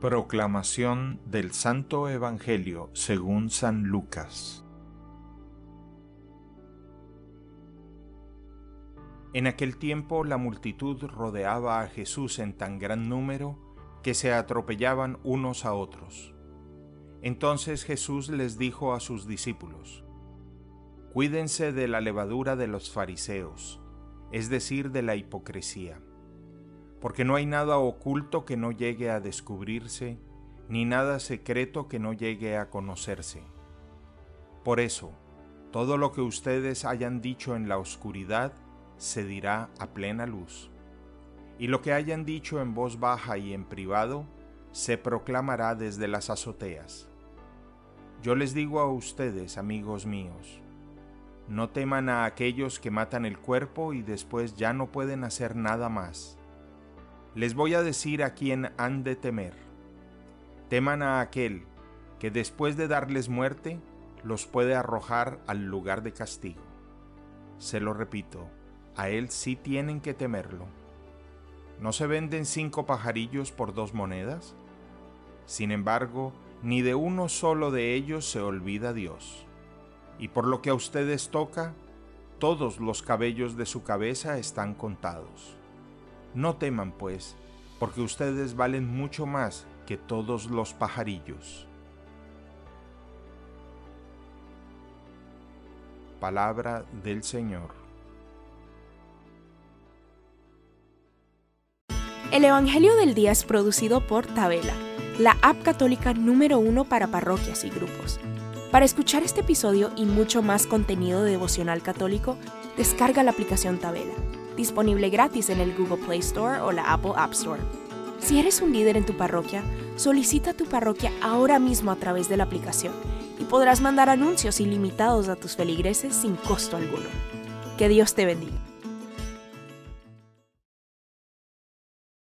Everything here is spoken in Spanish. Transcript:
Proclamación del Santo Evangelio según San Lucas En aquel tiempo la multitud rodeaba a Jesús en tan gran número que se atropellaban unos a otros. Entonces Jesús les dijo a sus discípulos, Cuídense de la levadura de los fariseos, es decir, de la hipocresía porque no hay nada oculto que no llegue a descubrirse, ni nada secreto que no llegue a conocerse. Por eso, todo lo que ustedes hayan dicho en la oscuridad se dirá a plena luz, y lo que hayan dicho en voz baja y en privado se proclamará desde las azoteas. Yo les digo a ustedes, amigos míos, no teman a aquellos que matan el cuerpo y después ya no pueden hacer nada más les voy a decir a quién han de temer. Teman a aquel que después de darles muerte los puede arrojar al lugar de castigo. Se lo repito, a él sí tienen que temerlo. ¿No se venden cinco pajarillos por dos monedas? Sin embargo, ni de uno solo de ellos se olvida Dios. Y por lo que a ustedes toca, todos los cabellos de su cabeza están contados. No teman, pues, porque ustedes valen mucho más que todos los pajarillos. Palabra del Señor. El Evangelio del Día es producido por Tabela, la app católica número uno para parroquias y grupos. Para escuchar este episodio y mucho más contenido devocional católico, descarga la aplicación Tabela disponible gratis en el Google Play Store o la Apple App Store. Si eres un líder en tu parroquia, solicita tu parroquia ahora mismo a través de la aplicación y podrás mandar anuncios ilimitados a tus feligreses sin costo alguno. Que Dios te bendiga.